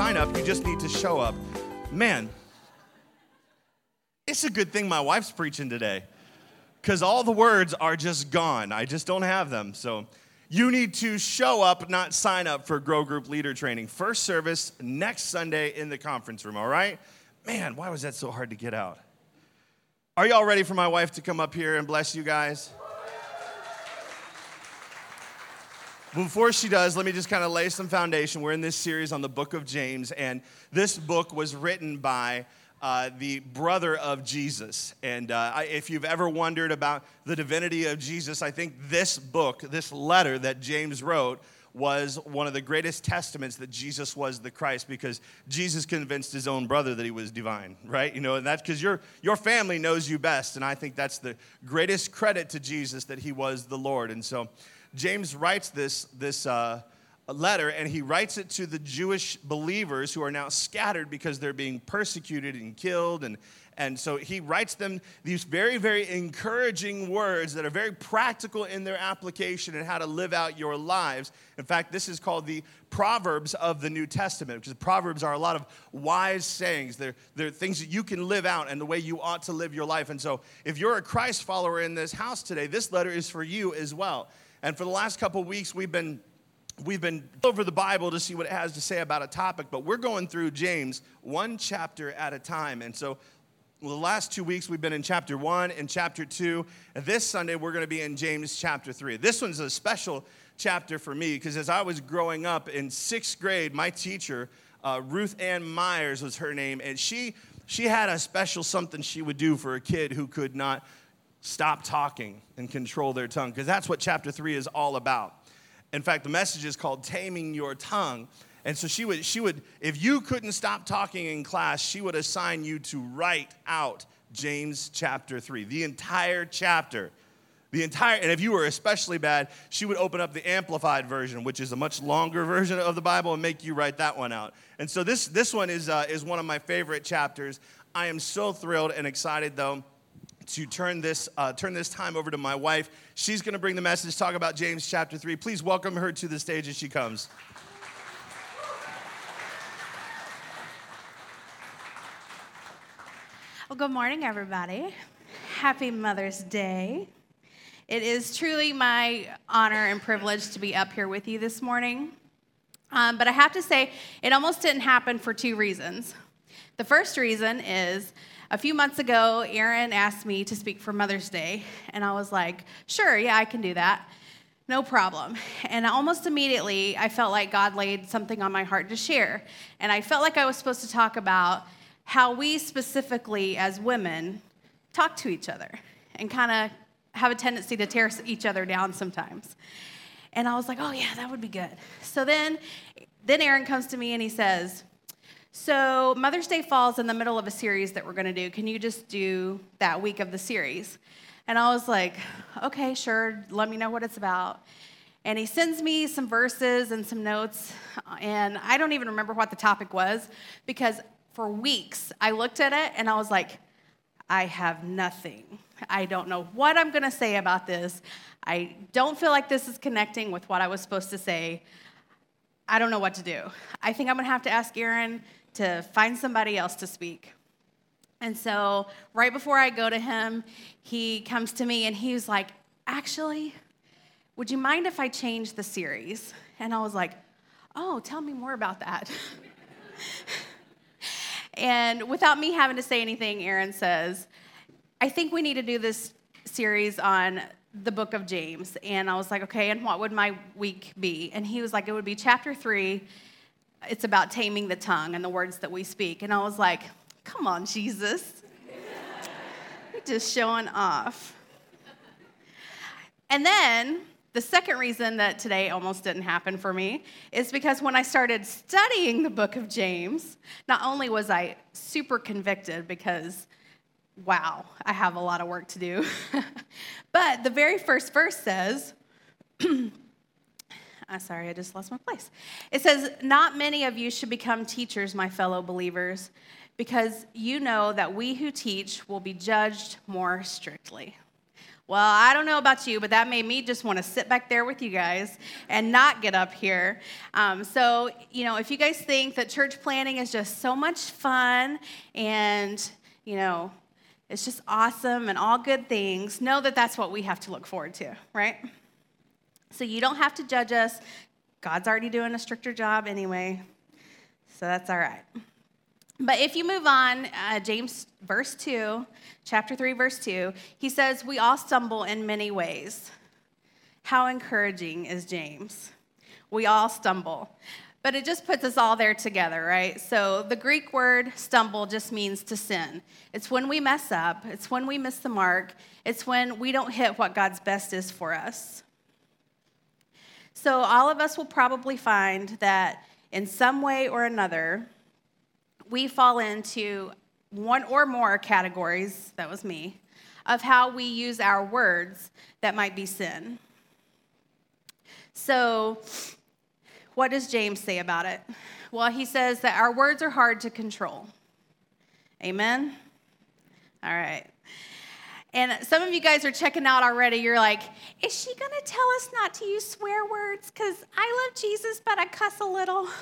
sign up, you just need to show up. Man, it's a good thing my wife's preaching today because all the words are just gone. I just don't have them. So you need to show up, not sign up for Grow Group Leader Training. First service next Sunday in the conference room, all right? Man, why was that so hard to get out? Are y'all ready for my wife to come up here and bless you guys? Before she does, let me just kind of lay some foundation. We're in this series on the book of James, and this book was written by uh, the brother of Jesus. And uh, if you've ever wondered about the divinity of Jesus, I think this book, this letter that James wrote, was one of the greatest testaments that Jesus was the Christ because Jesus convinced his own brother that he was divine, right? You know, and that's because your, your family knows you best. And I think that's the greatest credit to Jesus that he was the Lord. And so, James writes this, this uh, letter, and he writes it to the Jewish believers who are now scattered because they're being persecuted and killed. And, and so he writes them these very, very encouraging words that are very practical in their application and how to live out your lives. In fact, this is called the Proverbs of the New Testament, because Proverbs are a lot of wise sayings. They're, they're things that you can live out and the way you ought to live your life. And so if you're a Christ follower in this house today, this letter is for you as well. And for the last couple weeks, we've been we've been over the Bible to see what it has to say about a topic, but we're going through James one chapter at a time. And so the last two weeks we've been in chapter one and chapter two. And this Sunday we're going to be in James chapter three. This one's a special chapter for me because as I was growing up in sixth grade, my teacher, uh, Ruth Ann Myers was her name, and she she had a special something she would do for a kid who could not stop talking and control their tongue, because that's what chapter three is all about. In fact, the message is called Taming Your Tongue. And so she would, she would, if you couldn't stop talking in class, she would assign you to write out James chapter 3, the entire chapter. The entire, and if you were especially bad, she would open up the amplified version, which is a much longer version of the Bible, and make you write that one out. And so this, this one is, uh, is one of my favorite chapters. I am so thrilled and excited, though, to turn this, uh, turn this time over to my wife. She's going to bring the message, talk about James chapter 3. Please welcome her to the stage as she comes. Well, good morning, everybody. Happy Mother's Day. It is truly my honor and privilege to be up here with you this morning. Um, but I have to say, it almost didn't happen for two reasons. The first reason is a few months ago, Aaron asked me to speak for Mother's Day, and I was like, sure, yeah, I can do that. No problem. And almost immediately, I felt like God laid something on my heart to share. And I felt like I was supposed to talk about how we specifically, as women, talk to each other and kind of have a tendency to tear each other down sometimes. And I was like, oh, yeah, that would be good. So then, then Aaron comes to me and he says, so, Mother's Day falls in the middle of a series that we're going to do. Can you just do that week of the series? And I was like, okay, sure, let me know what it's about. And he sends me some verses and some notes, and I don't even remember what the topic was because for weeks I looked at it and I was like, I have nothing. I don't know what I'm going to say about this. I don't feel like this is connecting with what I was supposed to say. I don't know what to do. I think I'm going to have to ask Aaron to find somebody else to speak. And so, right before I go to him, he comes to me and he was like, Actually, would you mind if I change the series? And I was like, Oh, tell me more about that. and without me having to say anything, Aaron says, I think we need to do this series on the book of James. And I was like, okay, and what would my week be? And he was like, it would be chapter three it's about taming the tongue and the words that we speak. And I was like, come on, Jesus. You're just showing off. And then The second reason that today almost didn't happen for me is because when I started studying the book of James, not only was I super convicted because, wow, I have a lot of work to do, but the very first verse says, I'm sorry, I just lost my place. It says, Not many of you should become teachers, my fellow believers, because you know that we who teach will be judged more strictly. Well, I don't know about you, but that made me just want to sit back there with you guys and not get up here. Um, so, you know, if you guys think that church planning is just so much fun and, you know, it's just awesome and all good things, know that that's what we have to look forward to, right? So you don't have to judge us. God's already doing a stricter job anyway, so that's all right. But if you move on, uh, James verse 2, chapter 3, verse 2, he says, We all stumble in many ways. How encouraging is James? We all stumble. But it just puts us all there together, right? So the Greek word stumble just means to sin. It's when we mess up, it's when we miss the mark, it's when we don't hit what God's best is for us. So all of us will probably find that in some way or another, we fall into one or more categories, that was me, of how we use our words that might be sin. So, what does James say about it? Well, he says that our words are hard to control. Amen? All right. And some of you guys are checking out already. You're like, is she going to tell us not to use swear words? Because I love Jesus, but I cuss a little.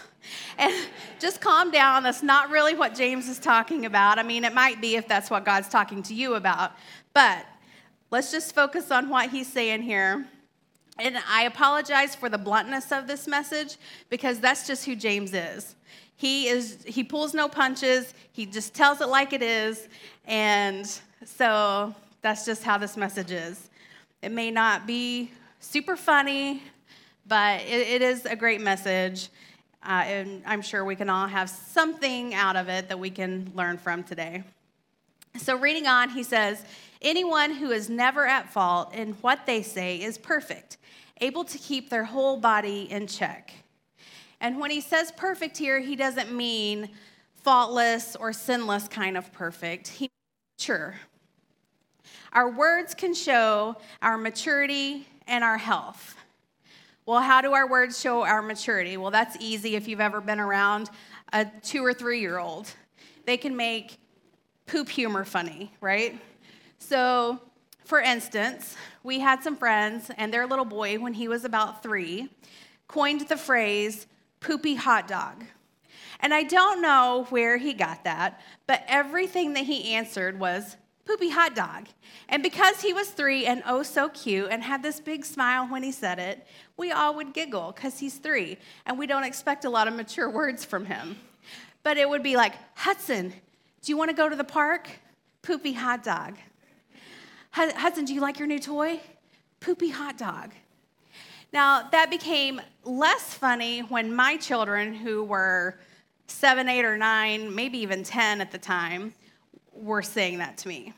And just calm down. That's not really what James is talking about. I mean, it might be if that's what God's talking to you about. But let's just focus on what he's saying here. And I apologize for the bluntness of this message because that's just who James is. He is he pulls no punches. He just tells it like it is. And so that's just how this message is. It may not be super funny, but it, it is a great message. Uh, and I'm sure we can all have something out of it that we can learn from today. So, reading on, he says, Anyone who is never at fault in what they say is perfect, able to keep their whole body in check. And when he says perfect here, he doesn't mean faultless or sinless kind of perfect. He mature, our words can show our maturity and our health. Well, how do our words show our maturity? Well, that's easy if you've ever been around a two or three year old. They can make poop humor funny, right? So, for instance, we had some friends, and their little boy, when he was about three, coined the phrase poopy hot dog. And I don't know where he got that, but everything that he answered was poopy hot dog. And because he was three and oh so cute and had this big smile when he said it, we all would giggle because he's three and we don't expect a lot of mature words from him. But it would be like, Hudson, do you want to go to the park? Poopy hot dog. Hudson, do you like your new toy? Poopy hot dog. Now, that became less funny when my children, who were seven, eight, or nine, maybe even 10 at the time, were saying that to me.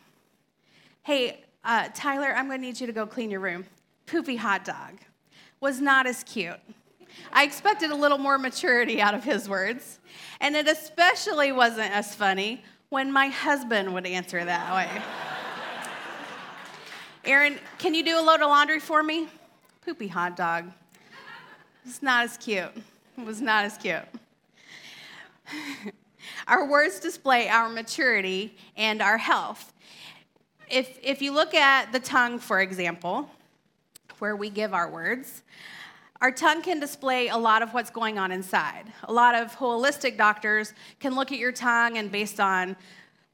Hey, uh, Tyler, I'm going to need you to go clean your room. Poopy hot dog was not as cute. I expected a little more maturity out of his words. And it especially wasn't as funny when my husband would answer that way. Aaron, can you do a load of laundry for me? Poopy hot dog. It's not as cute. It was not as cute. Our words display our maturity and our health. If, if you look at the tongue, for example, where we give our words, our tongue can display a lot of what's going on inside. A lot of holistic doctors can look at your tongue and based on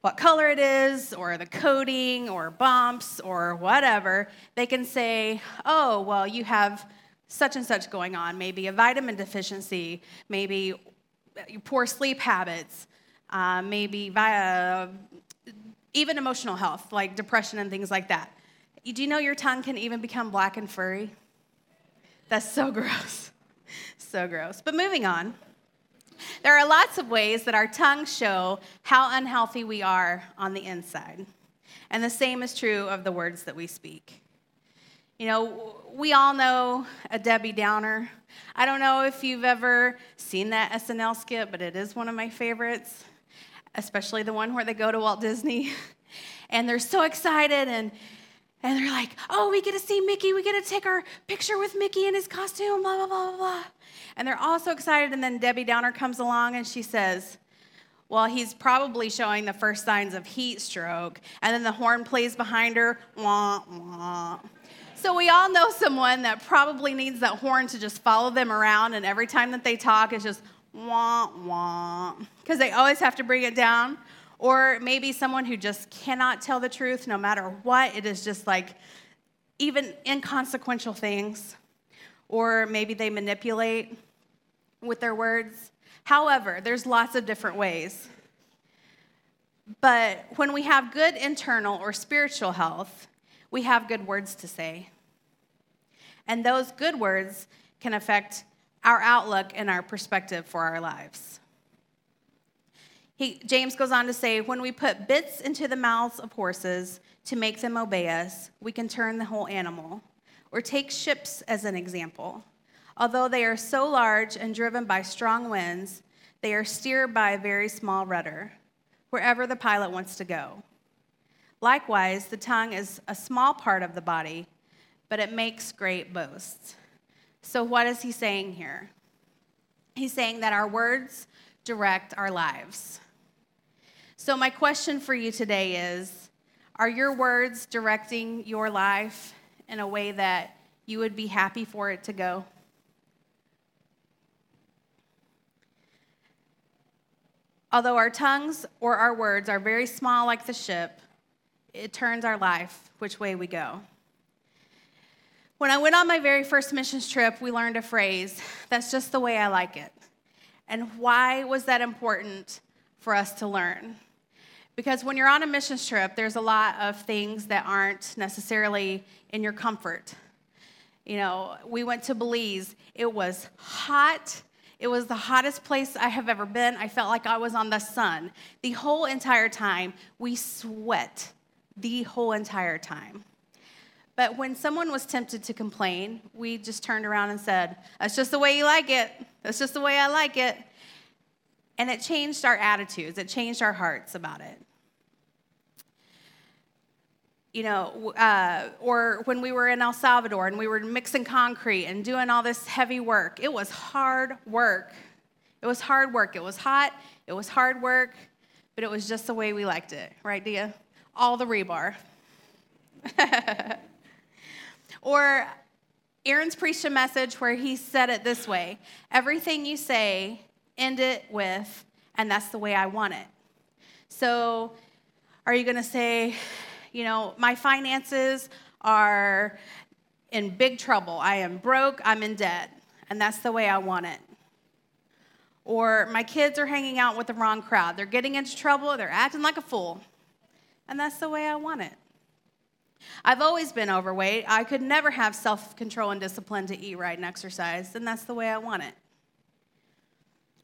what color it is, or the coating, or bumps, or whatever, they can say, oh, well, you have such and such going on, maybe a vitamin deficiency, maybe poor sleep habits, uh, maybe via even emotional health, like depression and things like that. Do you know your tongue can even become black and furry? That's so gross. so gross. But moving on. There are lots of ways that our tongues show how unhealthy we are on the inside. And the same is true of the words that we speak. You know, we all know a Debbie Downer. I don't know if you've ever seen that SNL skit, but it is one of my favorites, especially the one where they go to Walt Disney and they're so excited and and they're like, oh, we get to see Mickey. We get to take our picture with Mickey in his costume, blah, blah, blah, blah, blah. And they're all so excited. And then Debbie Downer comes along and she says, well, he's probably showing the first signs of heat stroke. And then the horn plays behind her, wah, wah. So we all know someone that probably needs that horn to just follow them around. And every time that they talk, it's just wah, wah. Because they always have to bring it down. Or maybe someone who just cannot tell the truth no matter what. It is just like even inconsequential things. Or maybe they manipulate with their words. However, there's lots of different ways. But when we have good internal or spiritual health, we have good words to say. And those good words can affect our outlook and our perspective for our lives. He, James goes on to say, when we put bits into the mouths of horses to make them obey us, we can turn the whole animal. Or take ships as an example. Although they are so large and driven by strong winds, they are steered by a very small rudder, wherever the pilot wants to go. Likewise, the tongue is a small part of the body, but it makes great boasts. So, what is he saying here? He's saying that our words direct our lives. So, my question for you today is Are your words directing your life in a way that you would be happy for it to go? Although our tongues or our words are very small, like the ship, it turns our life which way we go. When I went on my very first missions trip, we learned a phrase that's just the way I like it. And why was that important for us to learn? Because when you're on a missions trip, there's a lot of things that aren't necessarily in your comfort. You know, we went to Belize, it was hot. It was the hottest place I have ever been. I felt like I was on the sun. The whole entire time, we sweat the whole entire time. But when someone was tempted to complain, we just turned around and said, That's just the way you like it. That's just the way I like it. And it changed our attitudes, it changed our hearts about it you know, uh, or when we were in El Salvador and we were mixing concrete and doing all this heavy work, it was hard work. It was hard work. It was hot. It was hard work, but it was just the way we liked it, right, Dia? All the rebar. or Aaron's preached a message where he said it this way Everything you say, end it with, and that's the way I want it. So, are you going to say, you know, my finances are in big trouble. I am broke, I'm in debt, and that's the way I want it. Or my kids are hanging out with the wrong crowd. They're getting into trouble, they're acting like a fool, and that's the way I want it. I've always been overweight. I could never have self control and discipline to eat right and exercise, and that's the way I want it.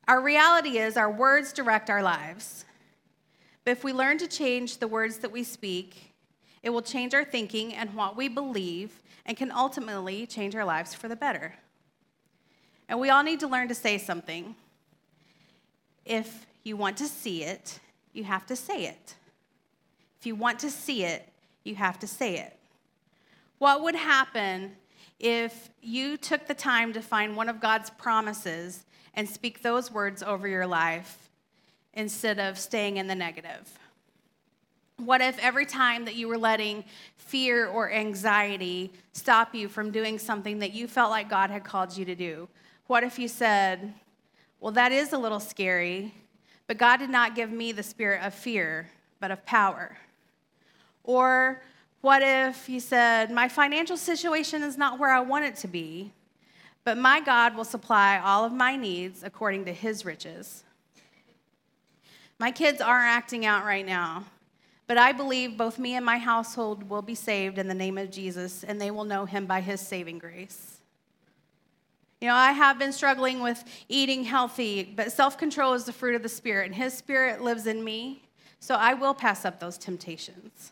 Our reality is our words direct our lives. But if we learn to change the words that we speak, it will change our thinking and what we believe and can ultimately change our lives for the better. And we all need to learn to say something. If you want to see it, you have to say it. If you want to see it, you have to say it. What would happen if you took the time to find one of God's promises and speak those words over your life instead of staying in the negative? What if every time that you were letting fear or anxiety stop you from doing something that you felt like God had called you to do? What if you said, Well, that is a little scary, but God did not give me the spirit of fear, but of power? Or what if you said, My financial situation is not where I want it to be, but my God will supply all of my needs according to his riches? My kids are acting out right now. But I believe both me and my household will be saved in the name of Jesus, and they will know him by his saving grace. You know, I have been struggling with eating healthy, but self control is the fruit of the Spirit, and His Spirit lives in me, so I will pass up those temptations.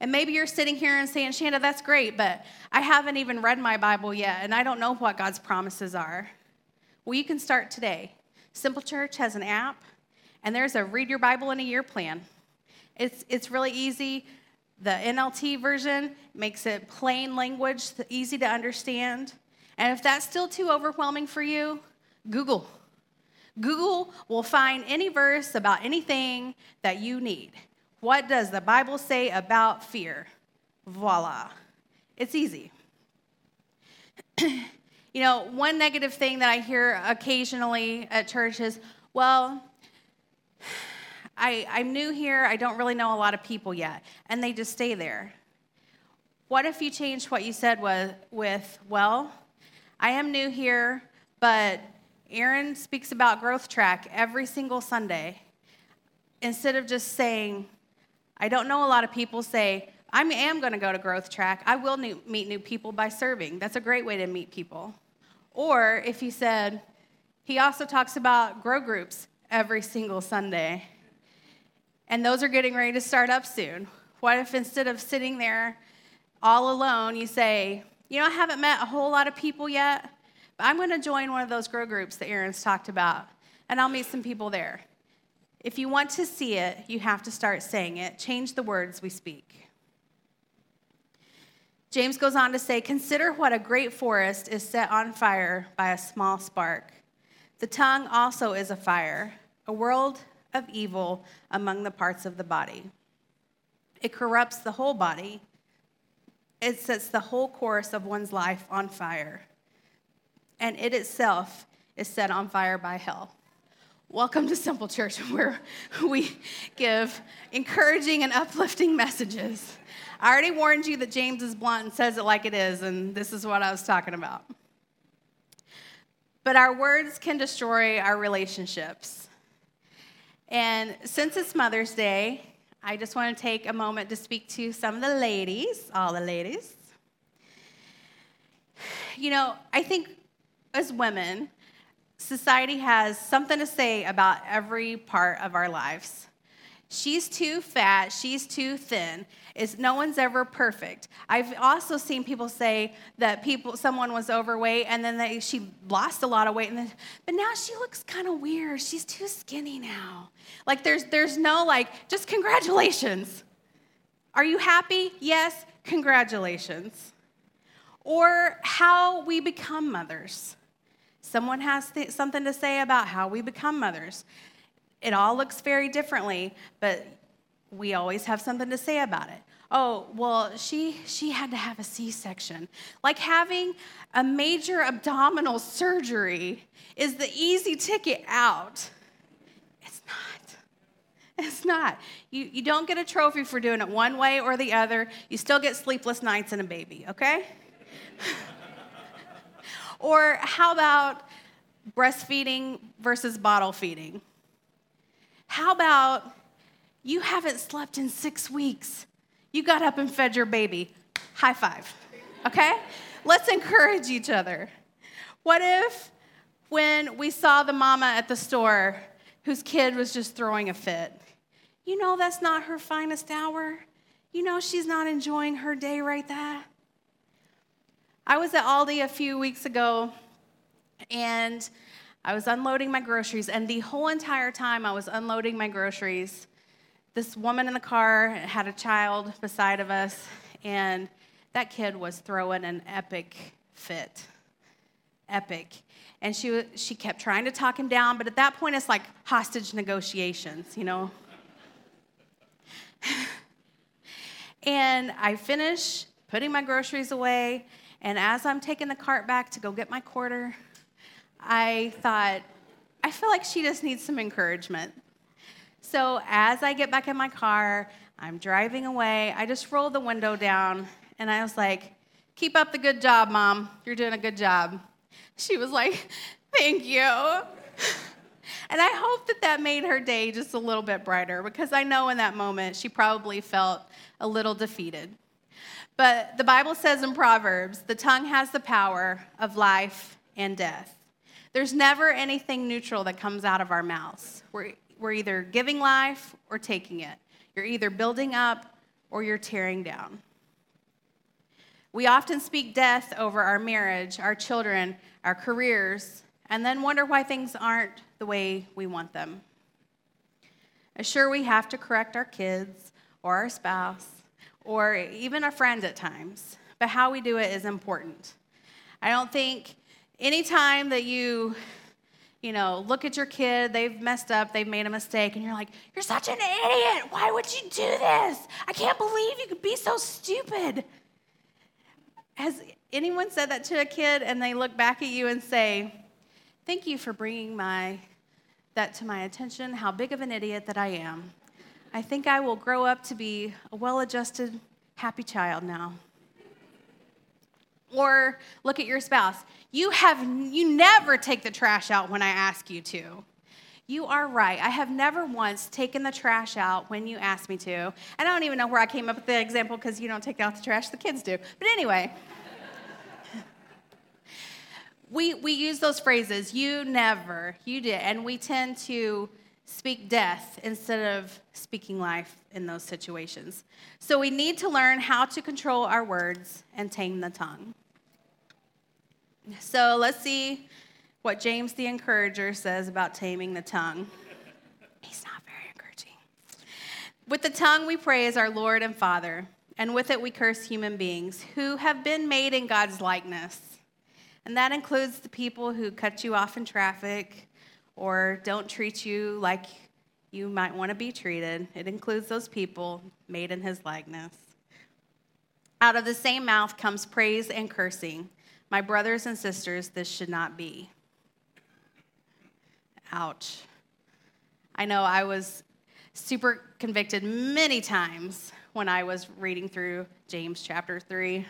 And maybe you're sitting here and saying, Shanda, that's great, but I haven't even read my Bible yet, and I don't know what God's promises are. Well, you can start today. Simple Church has an app, and there's a read your Bible in a year plan. It's, it's really easy. The NLT version makes it plain language, easy to understand. And if that's still too overwhelming for you, Google. Google will find any verse about anything that you need. What does the Bible say about fear? Voila. It's easy. you know, one negative thing that I hear occasionally at church is, well, I, I'm new here. I don't really know a lot of people yet. And they just stay there. What if you changed what you said with, with well, I am new here, but Aaron speaks about Growth Track every single Sunday. Instead of just saying, I don't know a lot of people say, I am going to go to Growth Track. I will new, meet new people by serving. That's a great way to meet people. Or if you said, he also talks about grow groups every single Sunday. And those are getting ready to start up soon. What if instead of sitting there all alone, you say, You know, I haven't met a whole lot of people yet, but I'm going to join one of those grow groups that Aaron's talked about, and I'll meet some people there. If you want to see it, you have to start saying it. Change the words we speak. James goes on to say, Consider what a great forest is set on fire by a small spark. The tongue also is a fire, a world of evil among the parts of the body. It corrupts the whole body, it sets the whole course of one's life on fire, and it itself is set on fire by hell. Welcome to Simple Church, where we give encouraging and uplifting messages. I already warned you that James is blunt and says it like it is, and this is what I was talking about. But our words can destroy our relationships. And since it's Mother's Day, I just want to take a moment to speak to some of the ladies, all the ladies. You know, I think as women, society has something to say about every part of our lives. She's too fat, she's too thin. Is no one's ever perfect. I've also seen people say that people someone was overweight and then they, she lost a lot of weight and then, but now she looks kind of weird. She's too skinny now. Like there's there's no like just congratulations. Are you happy? Yes, congratulations. Or how we become mothers. Someone has th- something to say about how we become mothers. It all looks very differently, but we always have something to say about it. Oh, well, she she had to have a C-section. Like having a major abdominal surgery is the easy ticket out. It's not. It's not. You, you don't get a trophy for doing it one way or the other. You still get sleepless nights and a baby, okay? Or how about breastfeeding versus bottle feeding? How about you haven't slept in six weeks? You got up and fed your baby. High five, okay? Let's encourage each other. What if when we saw the mama at the store whose kid was just throwing a fit? You know that's not her finest hour. You know she's not enjoying her day right there. I was at Aldi a few weeks ago and I was unloading my groceries, and the whole entire time I was unloading my groceries, this woman in the car had a child beside of us, and that kid was throwing an epic fit. Epic. And she, she kept trying to talk him down, but at that point, it's like hostage negotiations, you know? and I finish putting my groceries away, and as I'm taking the cart back to go get my quarter, I thought, I feel like she just needs some encouragement. So as I get back in my car, I'm driving away, I just roll the window down and I was like, Keep up the good job, Mom. You're doing a good job. She was like, Thank you. And I hope that that made her day just a little bit brighter because I know in that moment she probably felt a little defeated. But the Bible says in Proverbs, the tongue has the power of life and death. There's never anything neutral that comes out of our mouths. We're, we're either giving life or taking it. You're either building up or you're tearing down. We often speak death over our marriage, our children, our careers, and then wonder why things aren't the way we want them. Sure, we have to correct our kids or our spouse or even a friend at times, but how we do it is important. I don't think anytime that you you know, look at your kid, they've messed up, they've made a mistake, and you're like, you're such an idiot. Why would you do this? I can't believe you could be so stupid. Has anyone said that to a kid and they look back at you and say, Thank you for bringing my, that to my attention, how big of an idiot that I am. I think I will grow up to be a well adjusted, happy child now. Or look at your spouse. You have you never take the trash out when I ask you to. You are right. I have never once taken the trash out when you asked me to. And I don't even know where I came up with the example because you don't take out the trash, the kids do. But anyway, we, we use those phrases, you never, you did, and we tend to speak death instead of speaking life in those situations. So we need to learn how to control our words and tame the tongue. So let's see what James the Encourager says about taming the tongue. He's not very encouraging. With the tongue, we praise our Lord and Father, and with it, we curse human beings who have been made in God's likeness. And that includes the people who cut you off in traffic or don't treat you like you might want to be treated. It includes those people made in his likeness. Out of the same mouth comes praise and cursing. My brothers and sisters, this should not be. Ouch. I know I was super convicted many times when I was reading through James chapter 3.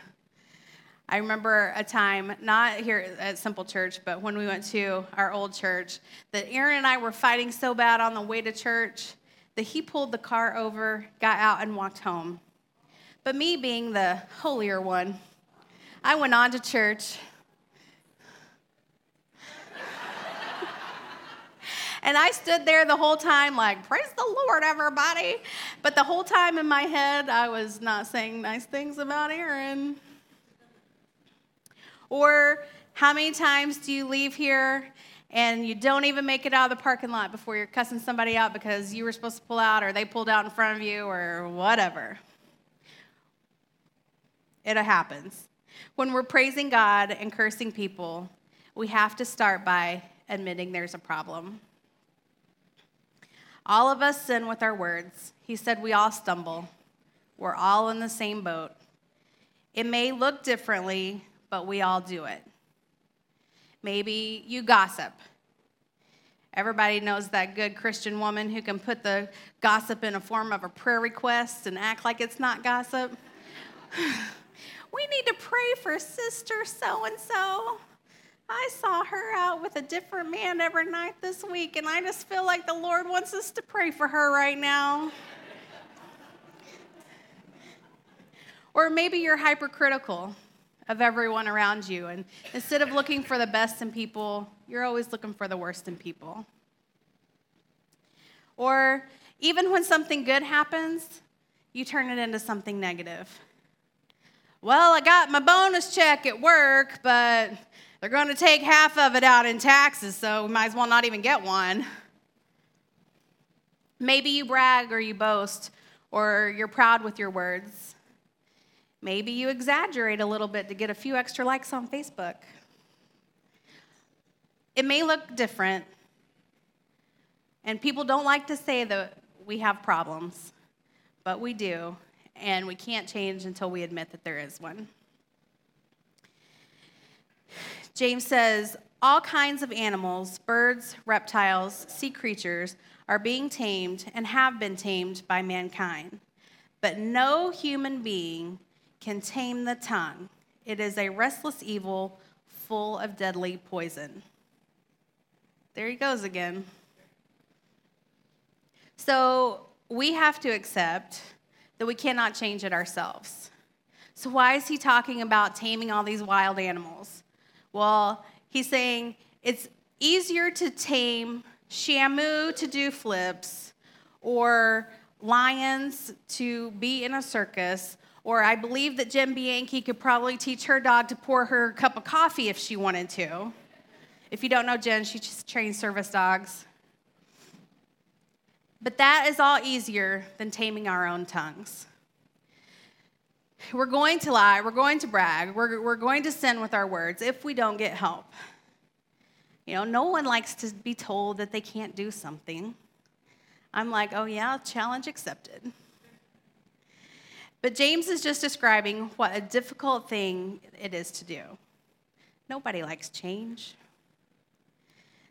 I remember a time, not here at Simple Church, but when we went to our old church, that Aaron and I were fighting so bad on the way to church that he pulled the car over, got out, and walked home. But me being the holier one, I went on to church. and I stood there the whole time, like, praise the Lord, everybody. But the whole time in my head, I was not saying nice things about Aaron. Or how many times do you leave here and you don't even make it out of the parking lot before you're cussing somebody out because you were supposed to pull out or they pulled out in front of you or whatever? It happens. When we're praising God and cursing people, we have to start by admitting there's a problem. All of us sin with our words. He said we all stumble. We're all in the same boat. It may look differently, but we all do it. Maybe you gossip. Everybody knows that good Christian woman who can put the gossip in a form of a prayer request and act like it's not gossip. we need to pray for sister so and so. I saw her out with a different man every night this week, and I just feel like the Lord wants us to pray for her right now. or maybe you're hypercritical of everyone around you, and instead of looking for the best in people, you're always looking for the worst in people. Or even when something good happens, you turn it into something negative. Well, I got my bonus check at work, but they're going to take half of it out in taxes, so we might as well not even get one. Maybe you brag or you boast or you're proud with your words. Maybe you exaggerate a little bit to get a few extra likes on Facebook. It may look different, and people don't like to say that we have problems, but we do and we can't change until we admit that there is one. James says, all kinds of animals, birds, reptiles, sea creatures, are being tamed and have been tamed by mankind. But no human being can tame the tongue. It is a restless evil full of deadly poison. There he goes again. So we have to accept that we cannot change it ourselves. So, why is he talking about taming all these wild animals? Well, he's saying it's easier to tame Shamu to do flips or lions to be in a circus, or I believe that Jen Bianchi could probably teach her dog to pour her cup of coffee if she wanted to. If you don't know Jen, she just trains service dogs. But that is all easier than taming our own tongues. We're going to lie, we're going to brag, we're, we're going to sin with our words if we don't get help. You know, no one likes to be told that they can't do something. I'm like, oh yeah, challenge accepted. But James is just describing what a difficult thing it is to do. Nobody likes change.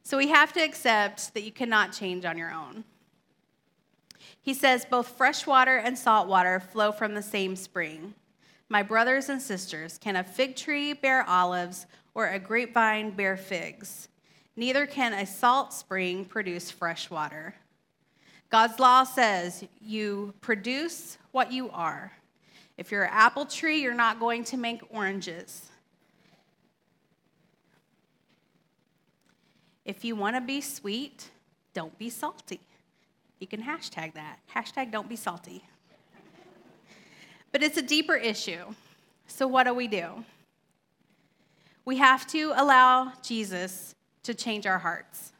So we have to accept that you cannot change on your own. He says, both fresh water and salt water flow from the same spring. My brothers and sisters, can a fig tree bear olives or a grapevine bear figs? Neither can a salt spring produce fresh water. God's law says you produce what you are. If you're an apple tree, you're not going to make oranges. If you want to be sweet, don't be salty. You can hashtag that. Hashtag don't be salty. But it's a deeper issue. So, what do we do? We have to allow Jesus to change our hearts.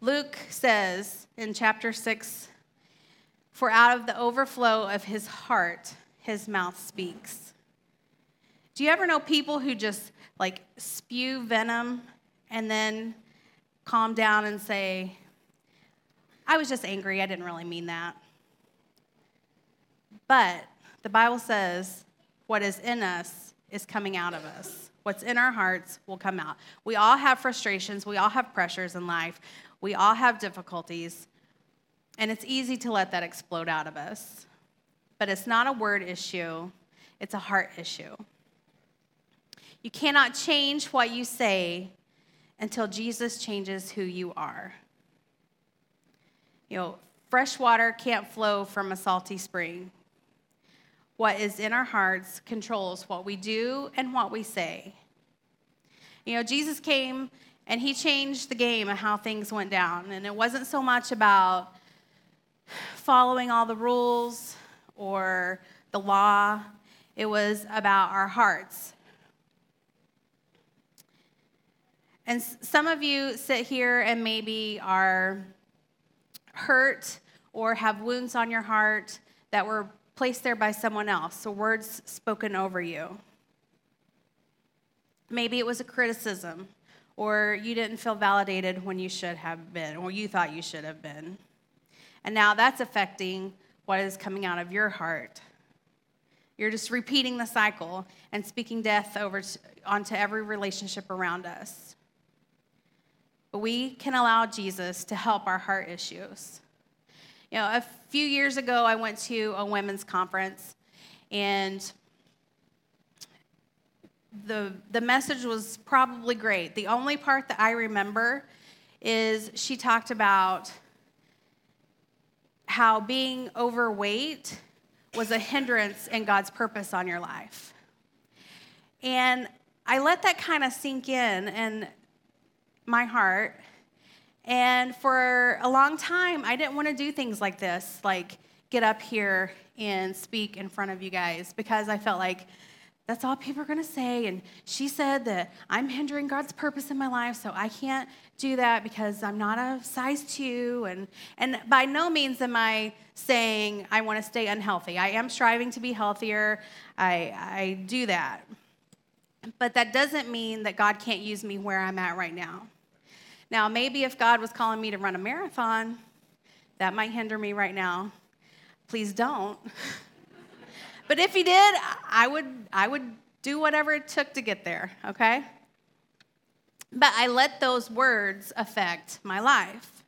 Luke says in chapter 6 For out of the overflow of his heart, his mouth speaks. Do you ever know people who just like spew venom and then calm down and say, I was just angry. I didn't really mean that. But the Bible says what is in us is coming out of us. What's in our hearts will come out. We all have frustrations. We all have pressures in life. We all have difficulties. And it's easy to let that explode out of us. But it's not a word issue, it's a heart issue. You cannot change what you say until Jesus changes who you are. You know, fresh water can't flow from a salty spring. What is in our hearts controls what we do and what we say. You know, Jesus came and he changed the game of how things went down. And it wasn't so much about following all the rules or the law, it was about our hearts. And some of you sit here and maybe are hurt or have wounds on your heart that were placed there by someone else, so words spoken over you. Maybe it was a criticism, or you didn't feel validated when you should have been, or you thought you should have been. And now that's affecting what is coming out of your heart. You're just repeating the cycle and speaking death over to, onto every relationship around us. But we can allow Jesus to help our heart issues. You know, a few years ago, I went to a women's conference, and the, the message was probably great. The only part that I remember is she talked about how being overweight was a hindrance in God's purpose on your life. And I let that kind of sink in, and my heart. And for a long time, I didn't want to do things like this, like get up here and speak in front of you guys, because I felt like that's all people are going to say. And she said that I'm hindering God's purpose in my life, so I can't do that because I'm not a size two. And, and by no means am I saying I want to stay unhealthy. I am striving to be healthier, I, I do that. But that doesn't mean that God can't use me where I'm at right now. Now, maybe if God was calling me to run a marathon, that might hinder me right now. Please don't. but if He did, I would, I would do whatever it took to get there, okay? But I let those words affect my life.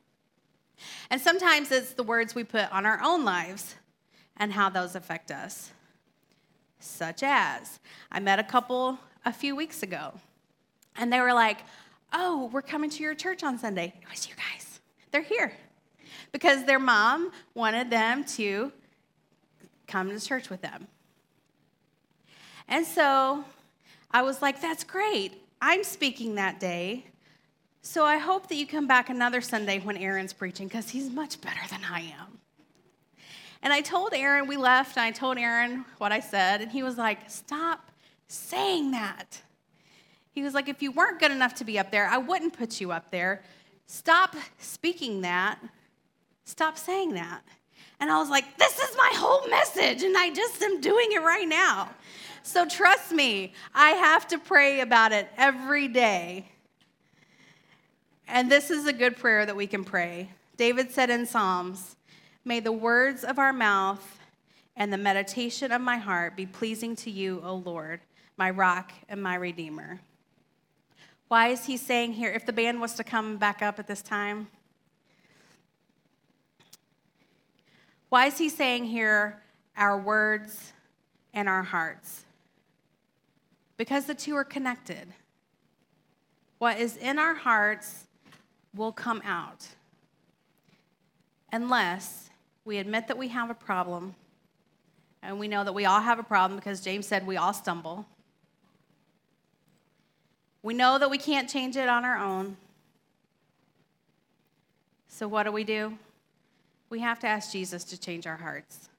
And sometimes it's the words we put on our own lives and how those affect us. Such as, I met a couple a few weeks ago, and they were like, Oh, we're coming to your church on Sunday. It was you guys. They're here because their mom wanted them to come to church with them. And so I was like, That's great. I'm speaking that day. So I hope that you come back another Sunday when Aaron's preaching because he's much better than I am. And I told Aaron, we left, and I told Aaron what I said, and he was like, Stop saying that. He was like, If you weren't good enough to be up there, I wouldn't put you up there. Stop speaking that. Stop saying that. And I was like, This is my whole message, and I just am doing it right now. So trust me, I have to pray about it every day. And this is a good prayer that we can pray. David said in Psalms, May the words of our mouth and the meditation of my heart be pleasing to you, O Lord, my rock and my redeemer. Why is he saying here, if the band was to come back up at this time? Why is he saying here, our words and our hearts? Because the two are connected. What is in our hearts will come out unless we admit that we have a problem. And we know that we all have a problem because James said we all stumble. We know that we can't change it on our own. So, what do we do? We have to ask Jesus to change our hearts.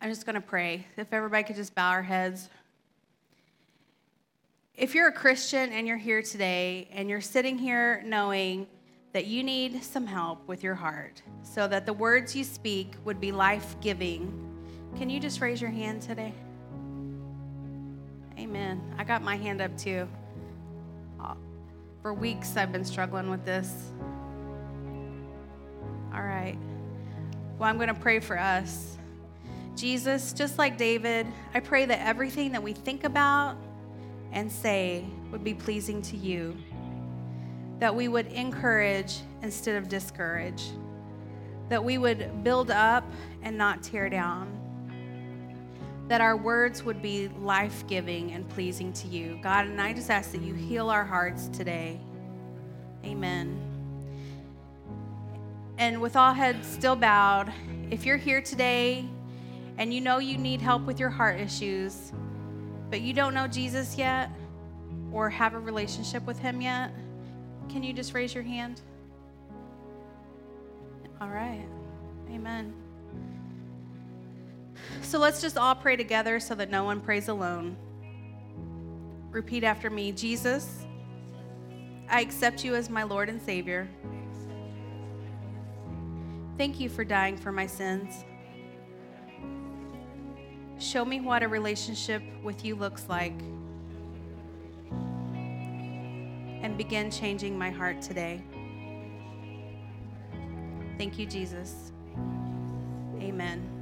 I'm just going to pray. If everybody could just bow our heads. If you're a Christian and you're here today and you're sitting here knowing that you need some help with your heart so that the words you speak would be life giving, can you just raise your hand today? Amen. I got my hand up too. For weeks, I've been struggling with this. All right. Well, I'm going to pray for us. Jesus, just like David, I pray that everything that we think about, and say would be pleasing to you. That we would encourage instead of discourage. That we would build up and not tear down. That our words would be life giving and pleasing to you. God, and I just ask that you heal our hearts today. Amen. And with all heads still bowed, if you're here today and you know you need help with your heart issues, but you don't know Jesus yet or have a relationship with Him yet, can you just raise your hand? All right. Amen. So let's just all pray together so that no one prays alone. Repeat after me Jesus, I accept you as my Lord and Savior. Thank you for dying for my sins. Show me what a relationship with you looks like. And begin changing my heart today. Thank you, Jesus. Amen.